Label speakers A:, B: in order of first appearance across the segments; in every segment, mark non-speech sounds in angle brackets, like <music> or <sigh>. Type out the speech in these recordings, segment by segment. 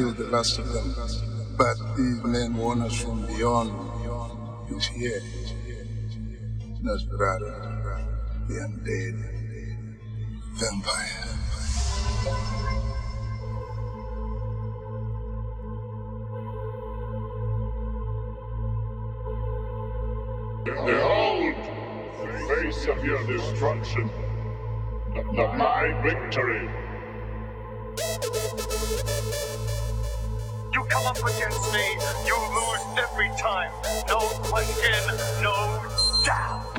A: Killed the last of them. But these men warn us from beyond. He's here. Nosferatu, the undead vampire.
B: Behold, the face of your destruction, of my victory.
C: You come up against me, you lose every time. No question, no
D: doubt.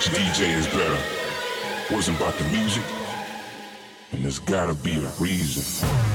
D: which DJ is better. Wasn't about the music, and there's gotta be a reason.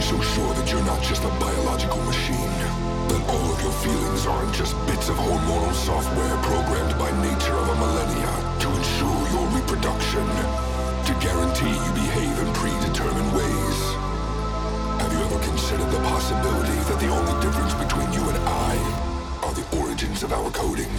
E: So sure that you're not just a biological machine. That all of your feelings aren't just bits of hormonal
F: software programmed by nature of a millennia to ensure your reproduction, to guarantee you behave in predetermined ways. Have
D: you ever considered the possibility that the only difference between you and I are the origins of our coding?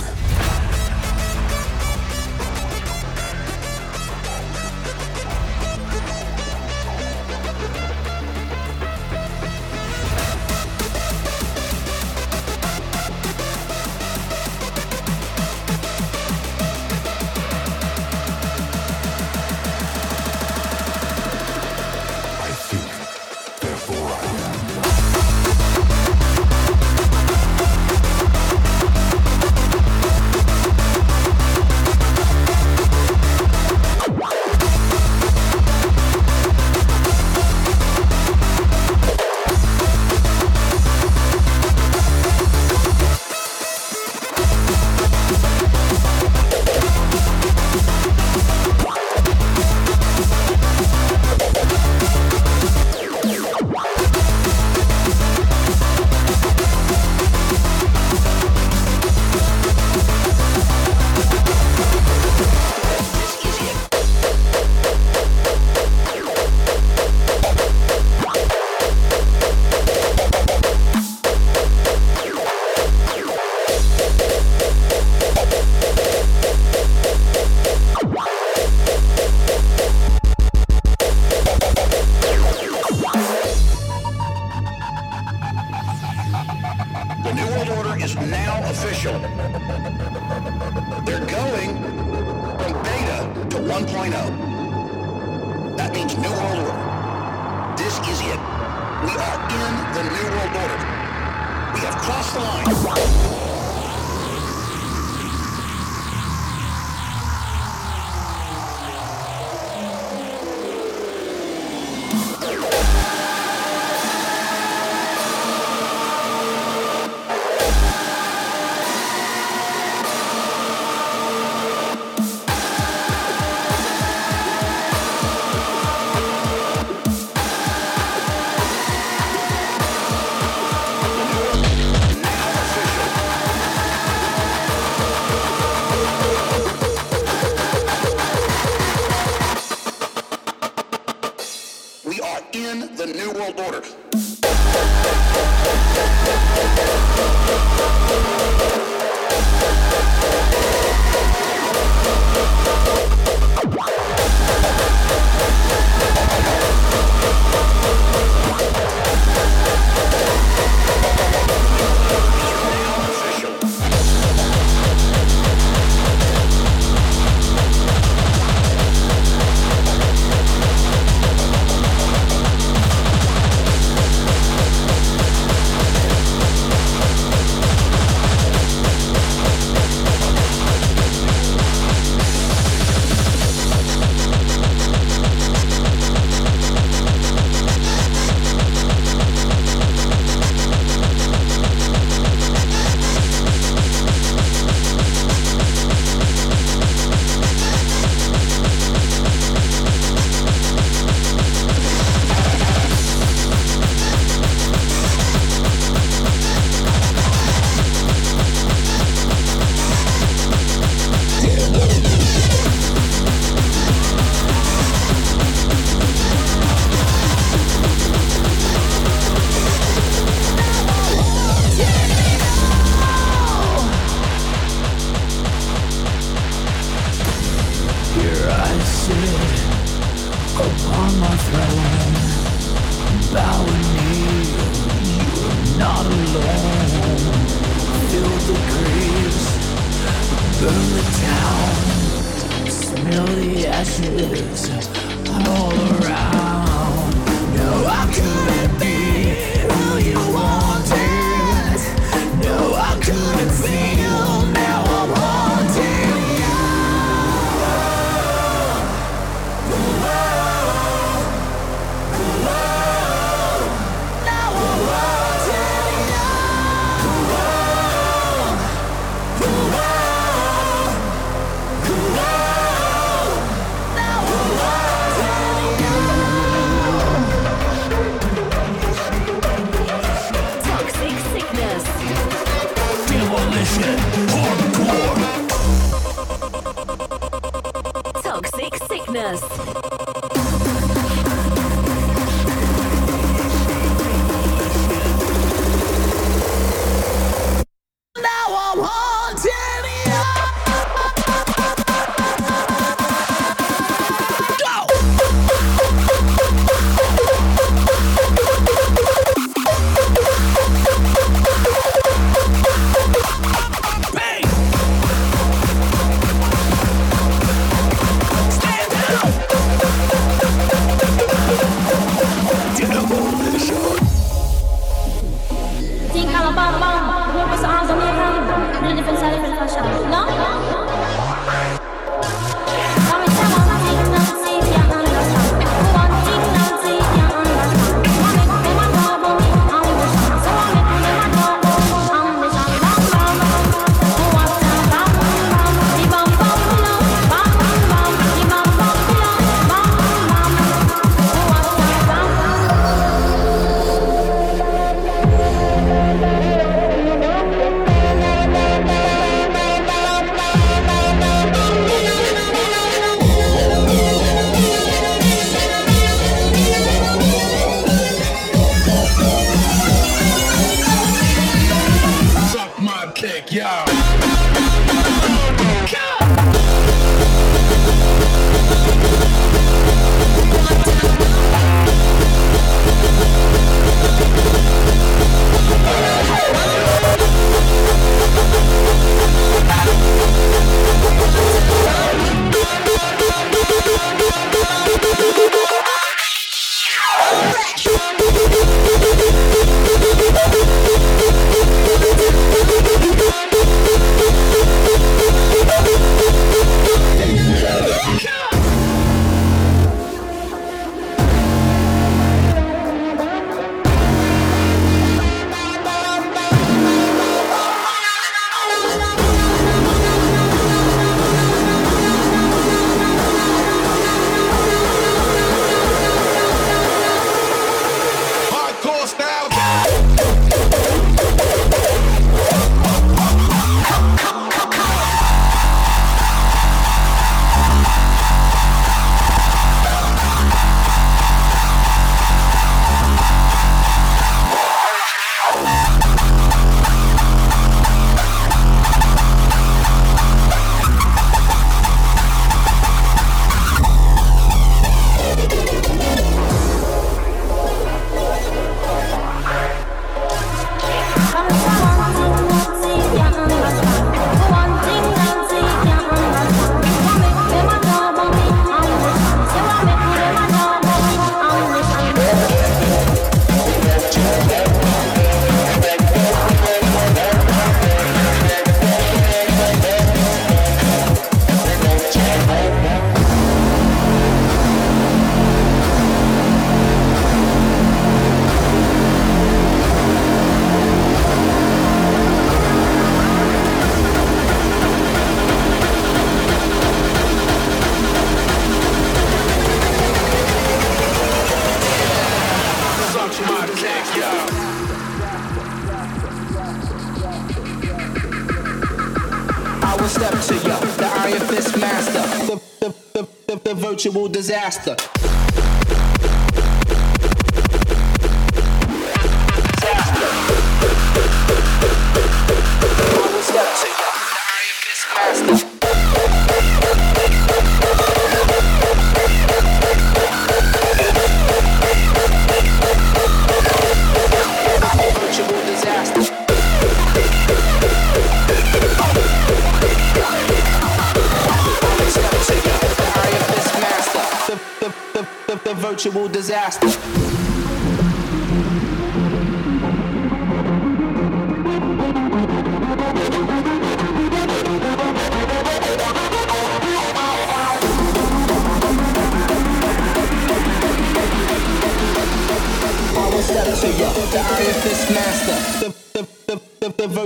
D: disaster.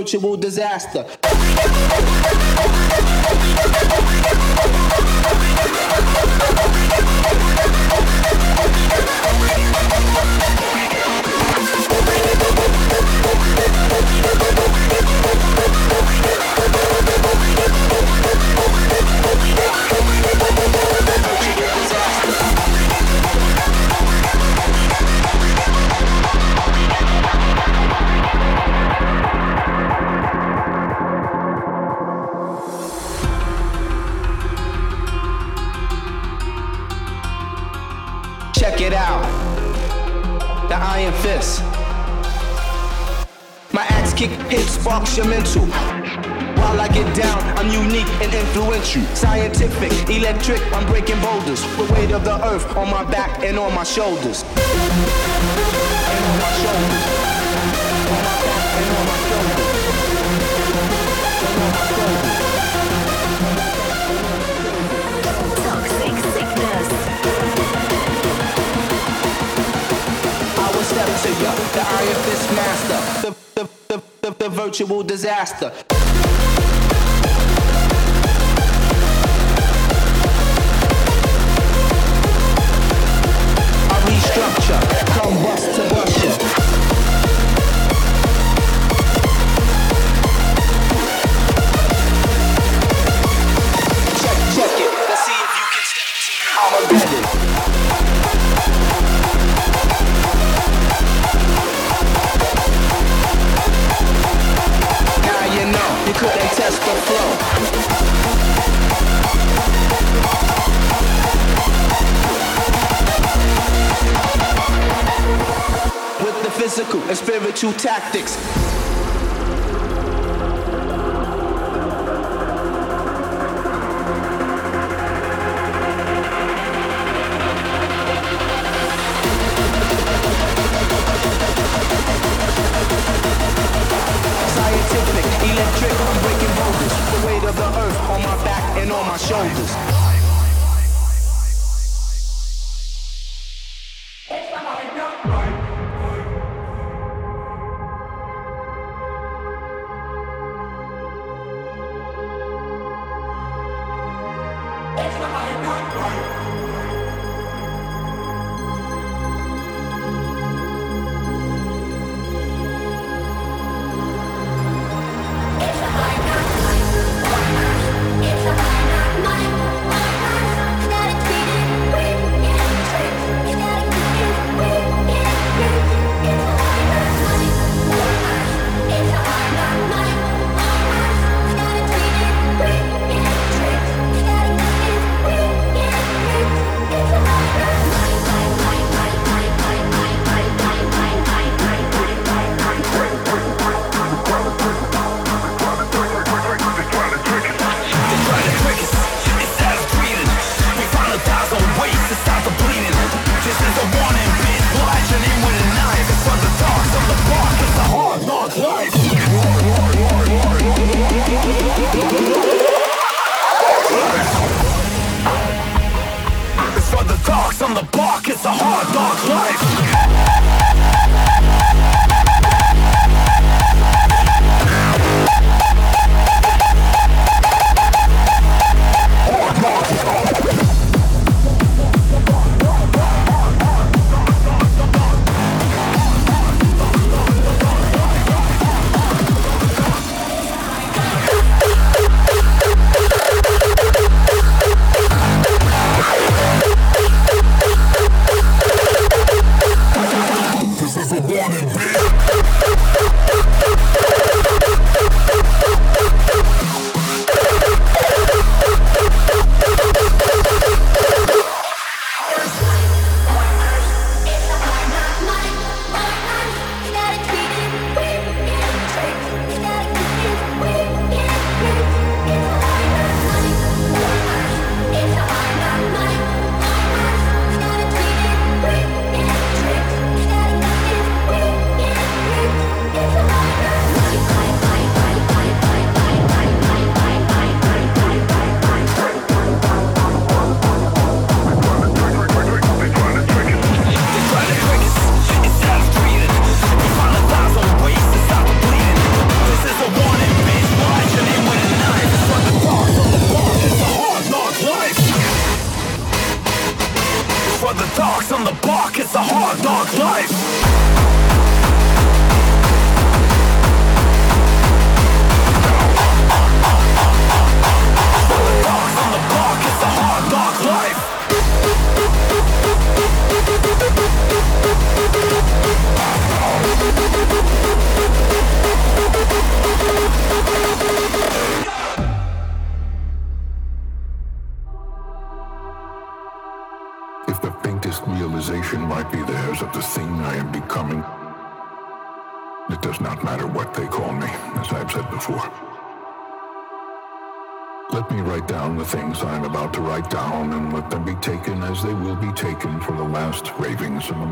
D: unapproachable disaster. on my shoulders.
G: Toxic sickness.
D: I will step to you, the Iron Fist master, the, the, the, the, the virtual disaster. Two tactics.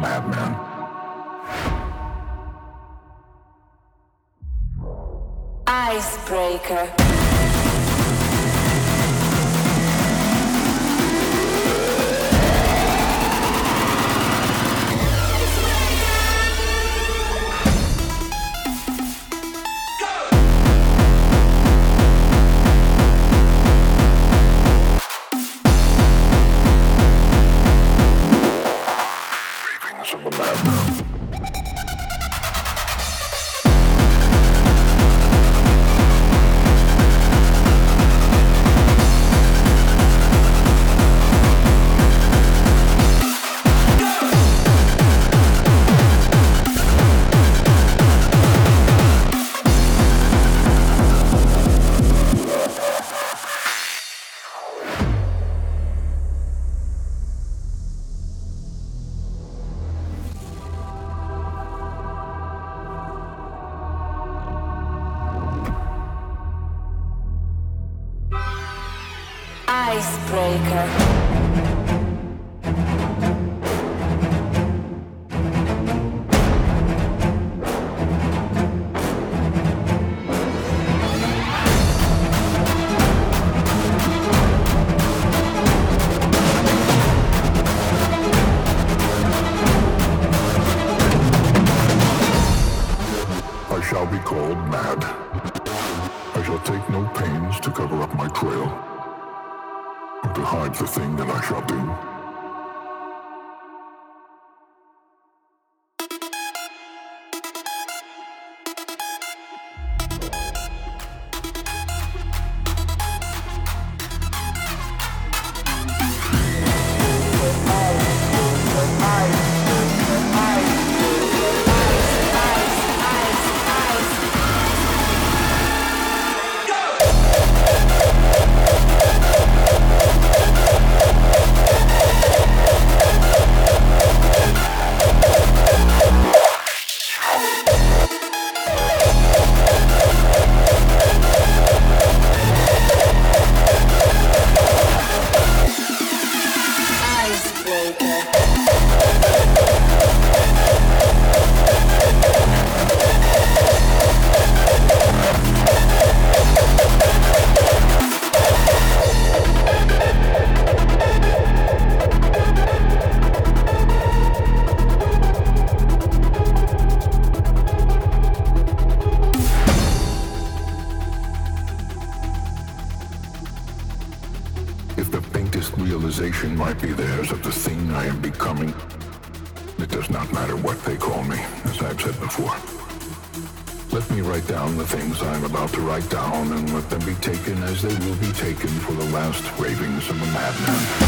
H: madman. Icebreaker. Ravings of a madman.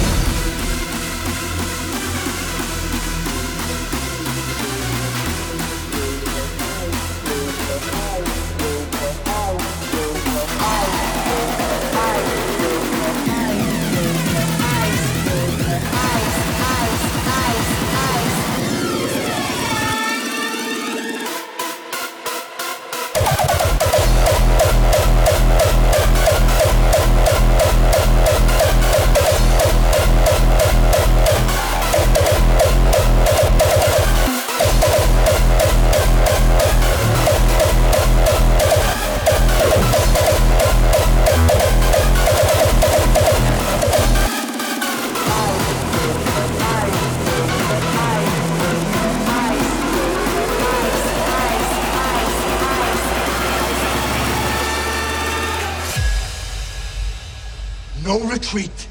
G: Icebreaker.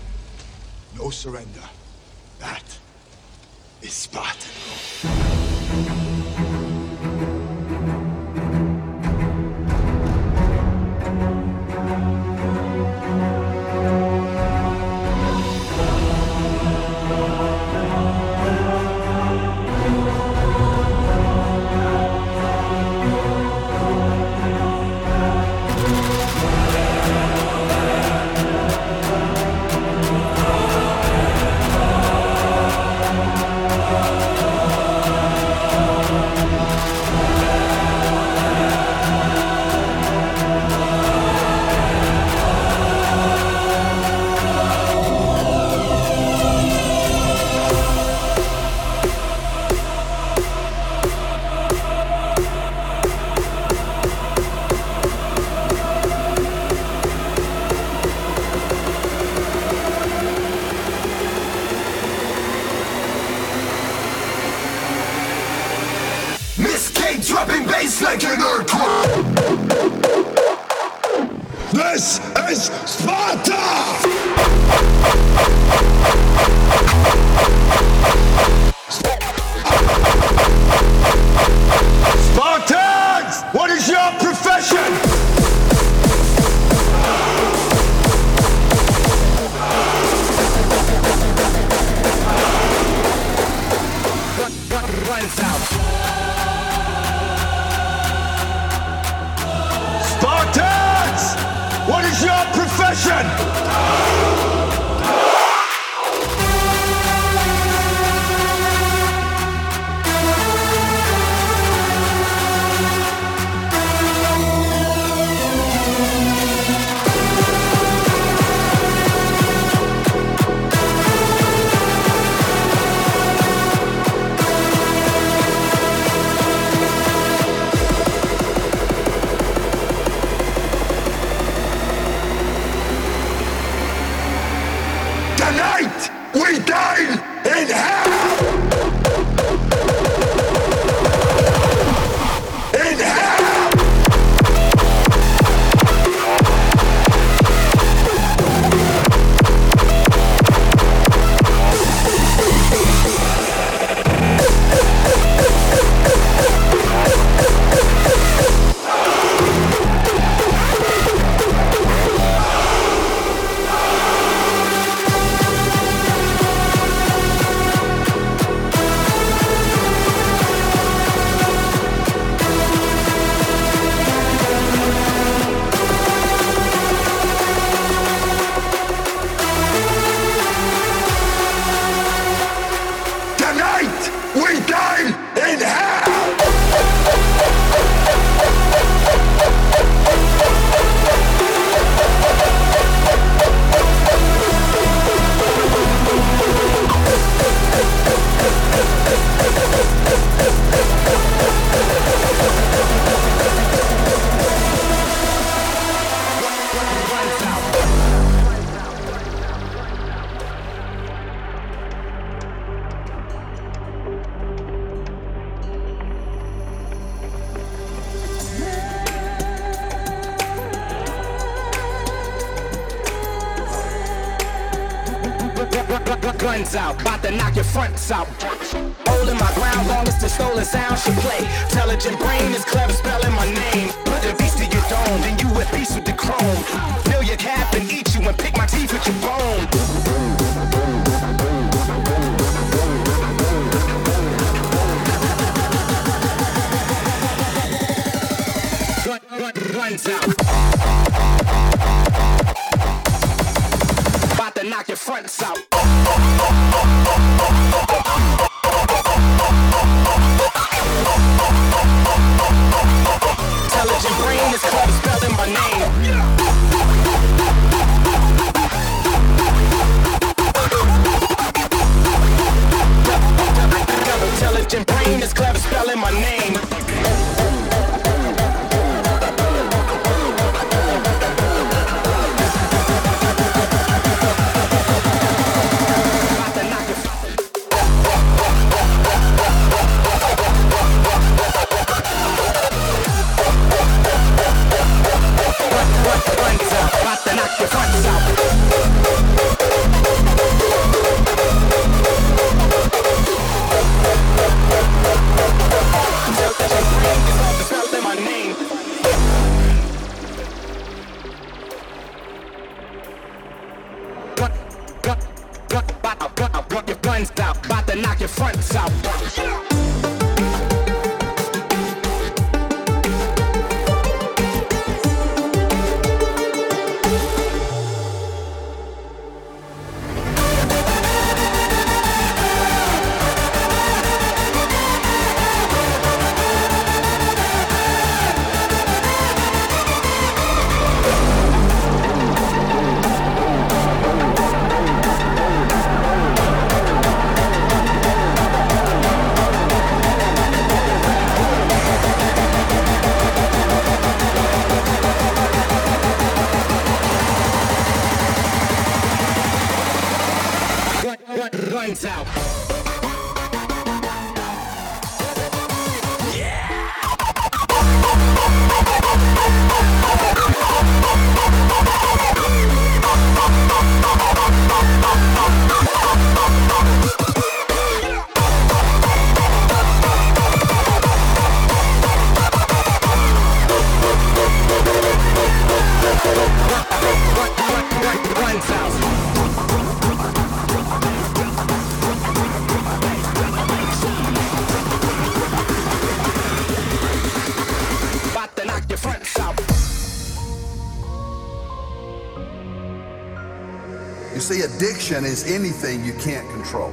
A: See, addiction is anything you can't control.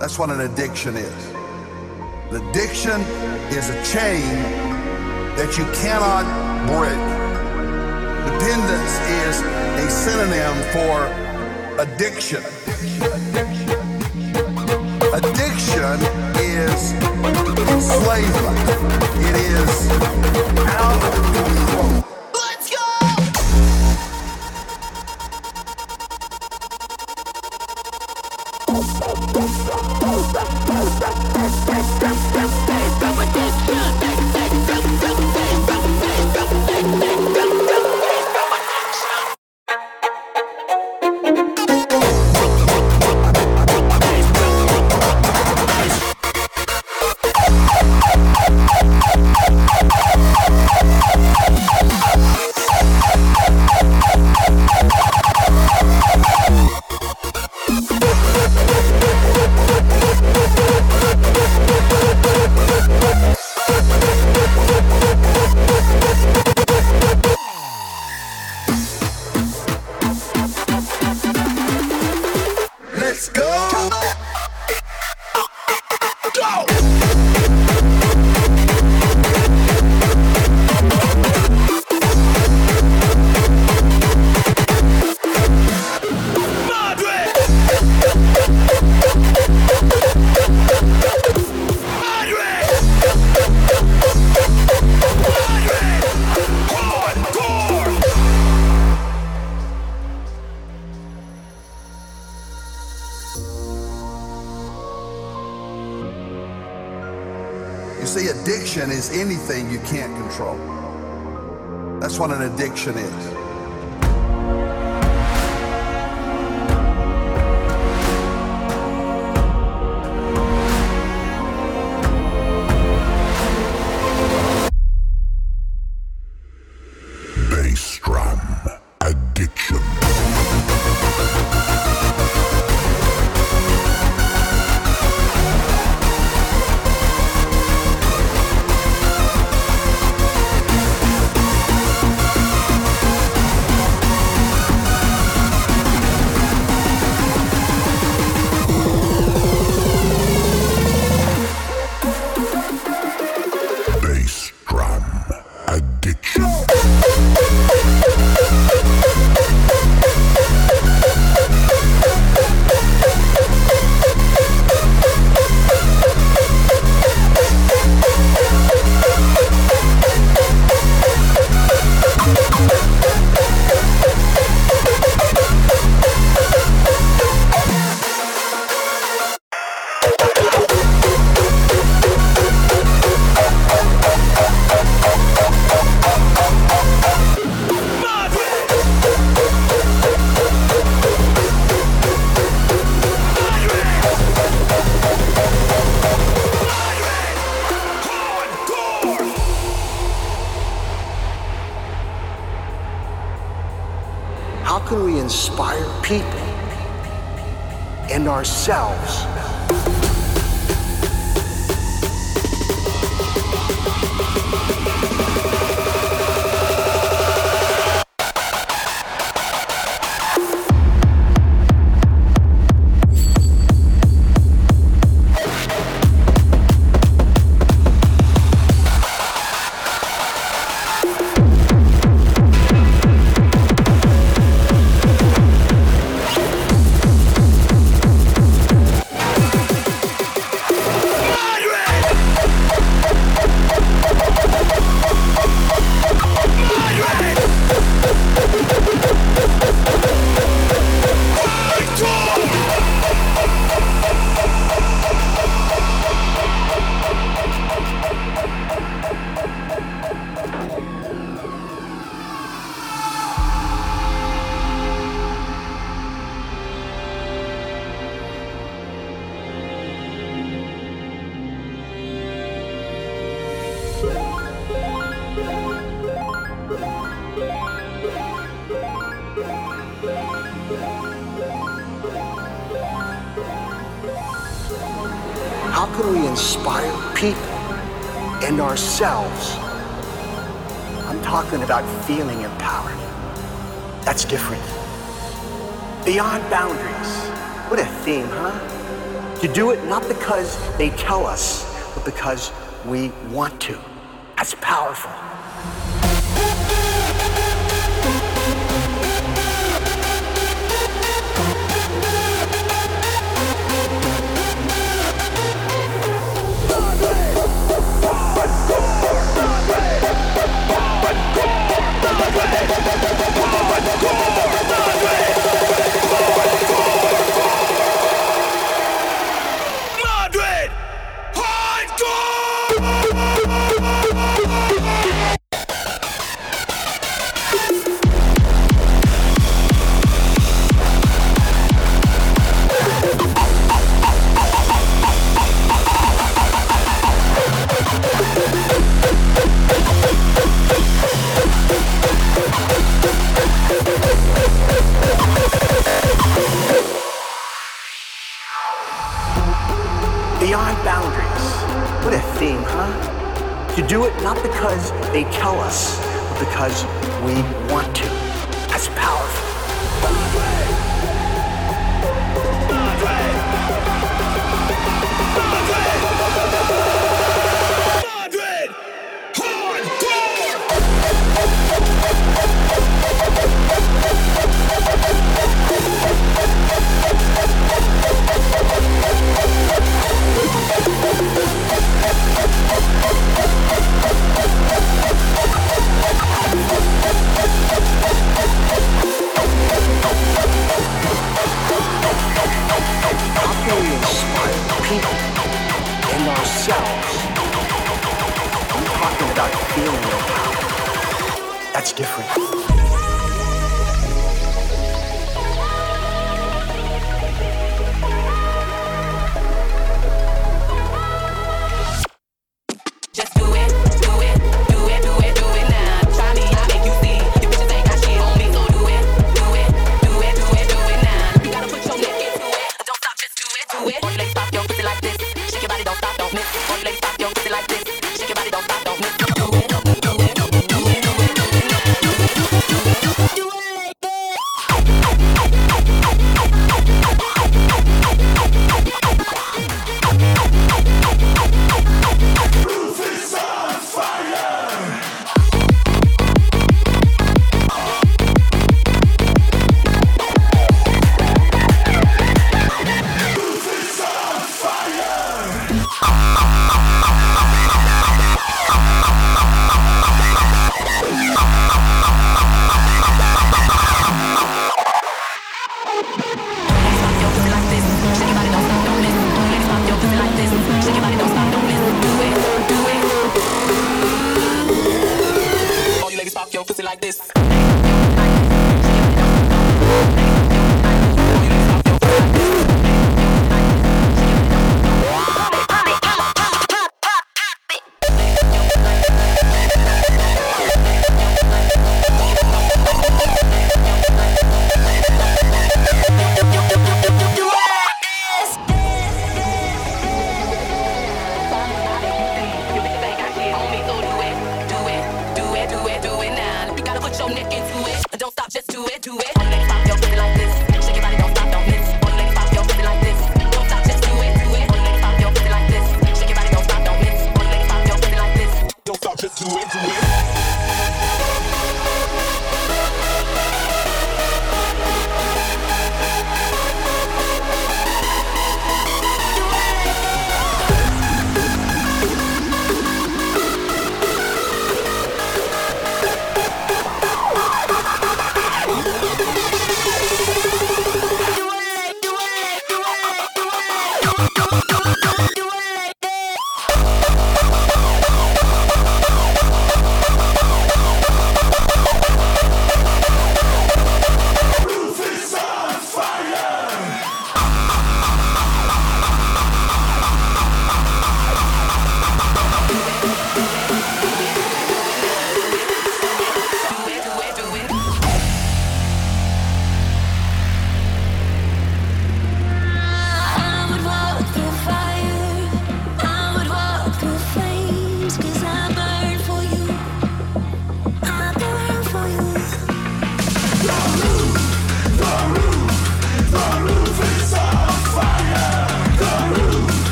A: That's what an addiction is. An addiction is a chain that you cannot break. Dependence is a synonym for addiction. Addiction is enslavement. It is out of control.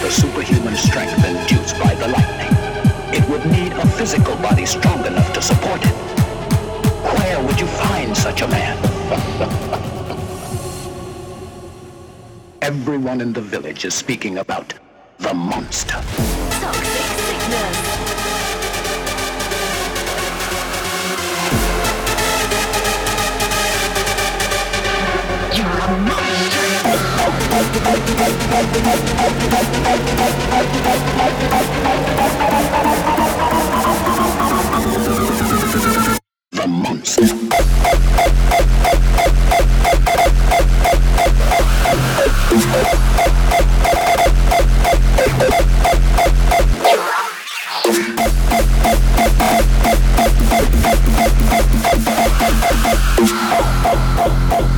E: the superhuman strength induced by the lightning. It would need a physical body strong enough to
I: support it. Where would you find such a man? <laughs> Everyone in the village
J: is speaking about the monster.
K: Toxic sickness.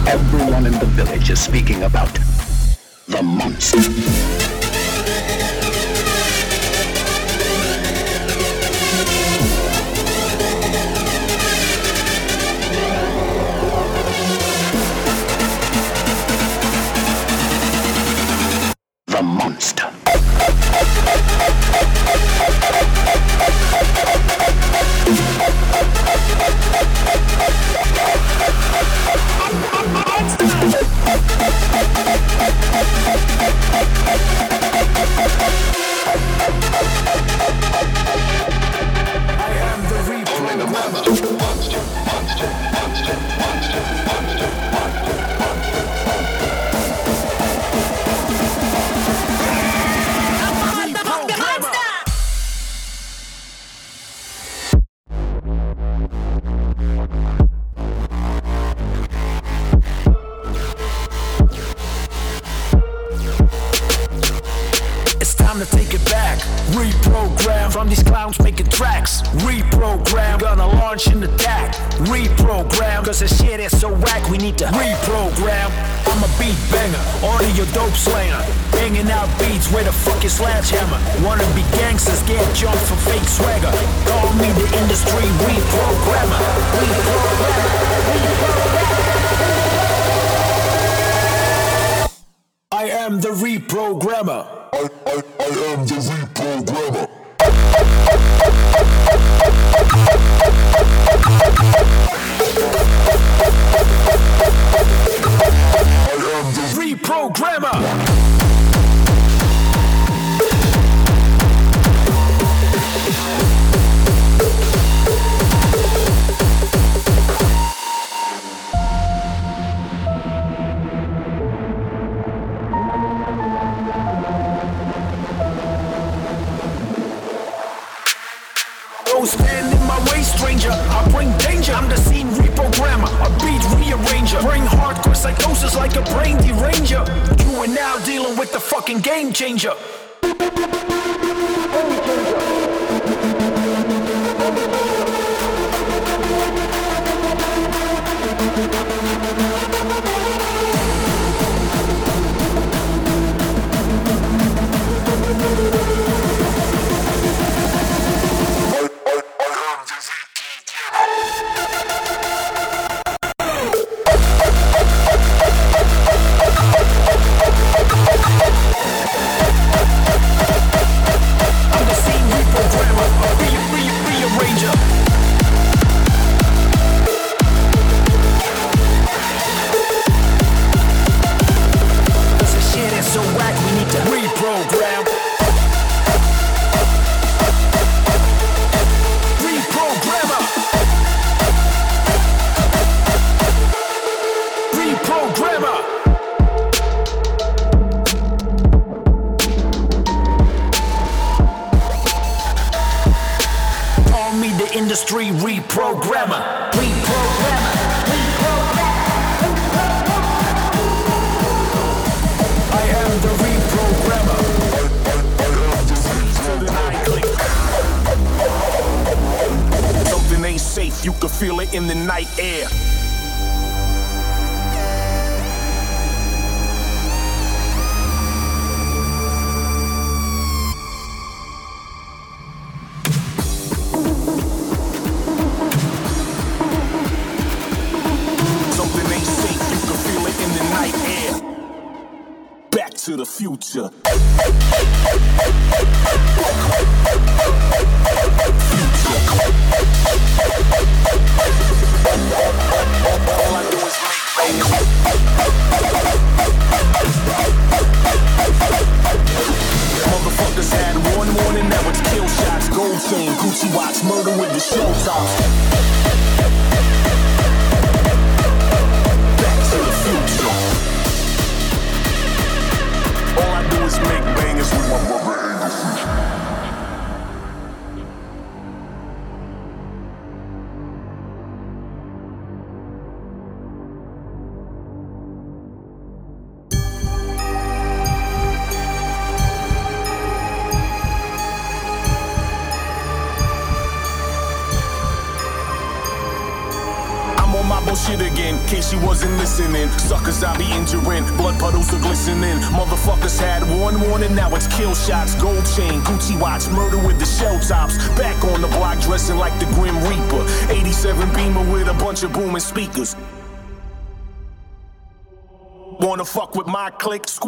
J: Everyone in the village
L: is
M: speaking about months.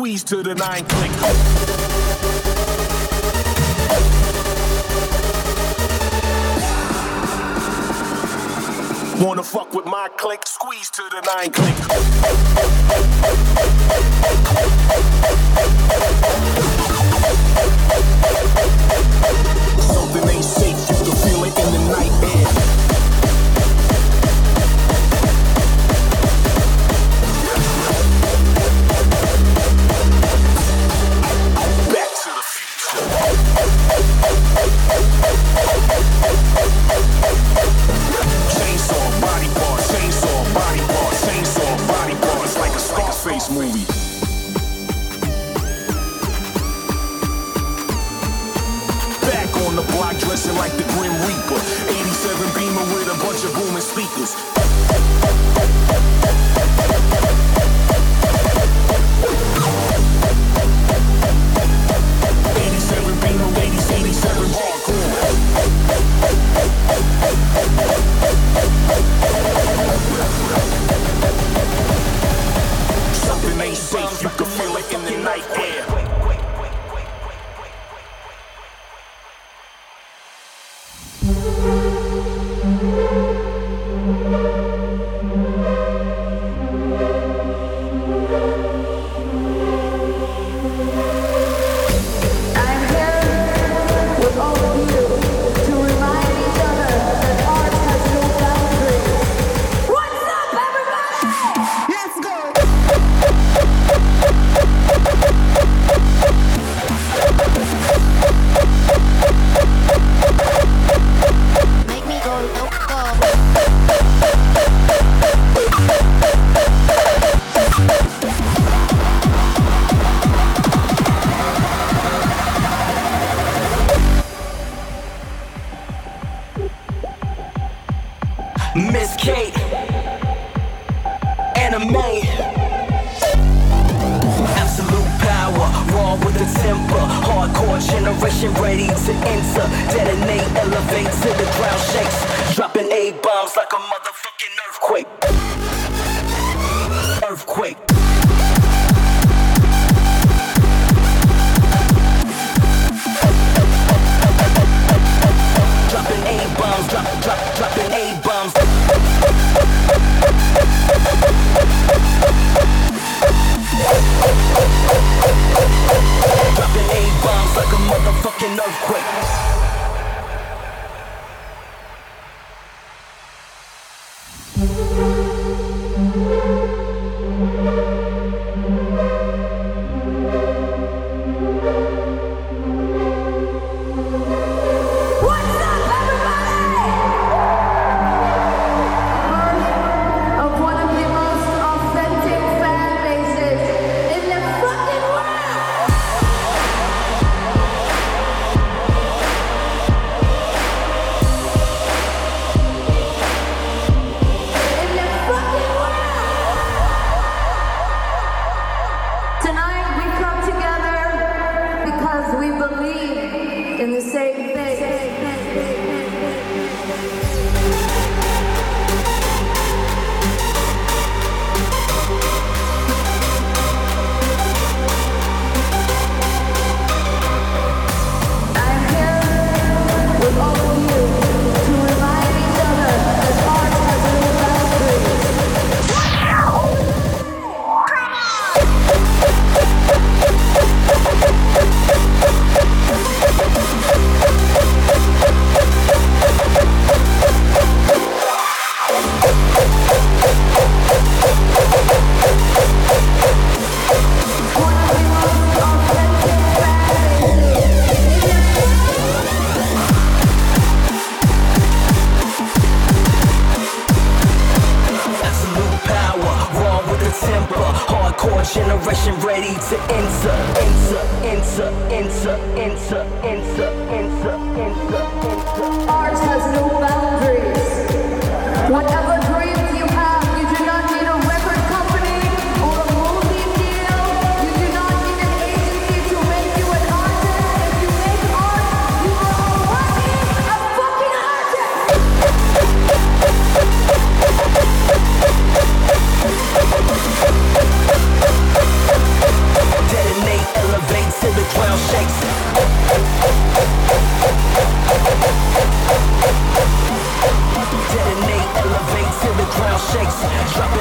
M: squeeze to the nine click. Wanna fuck with my click? Squeeze to the nine click.
D: shakes. Drop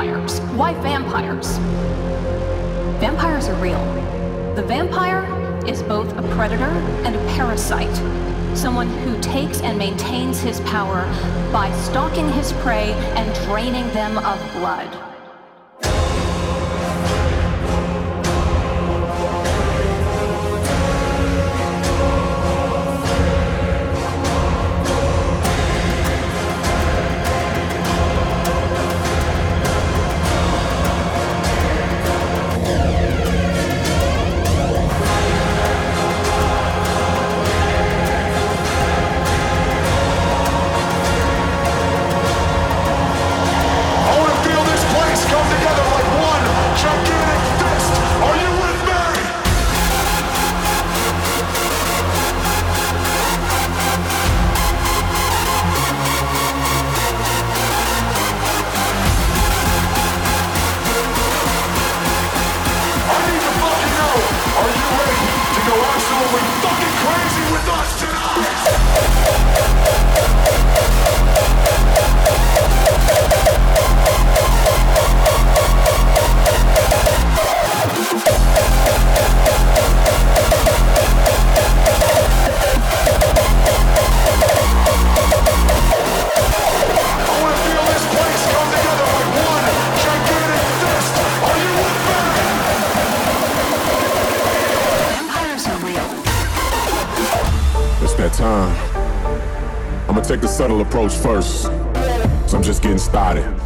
N: vampires? Why vampires? Vampires are real. The vampire is both a predator and a parasite, someone who takes and maintains his power by stalking his prey and draining them of blood.
O: approach first. So I'm just getting started.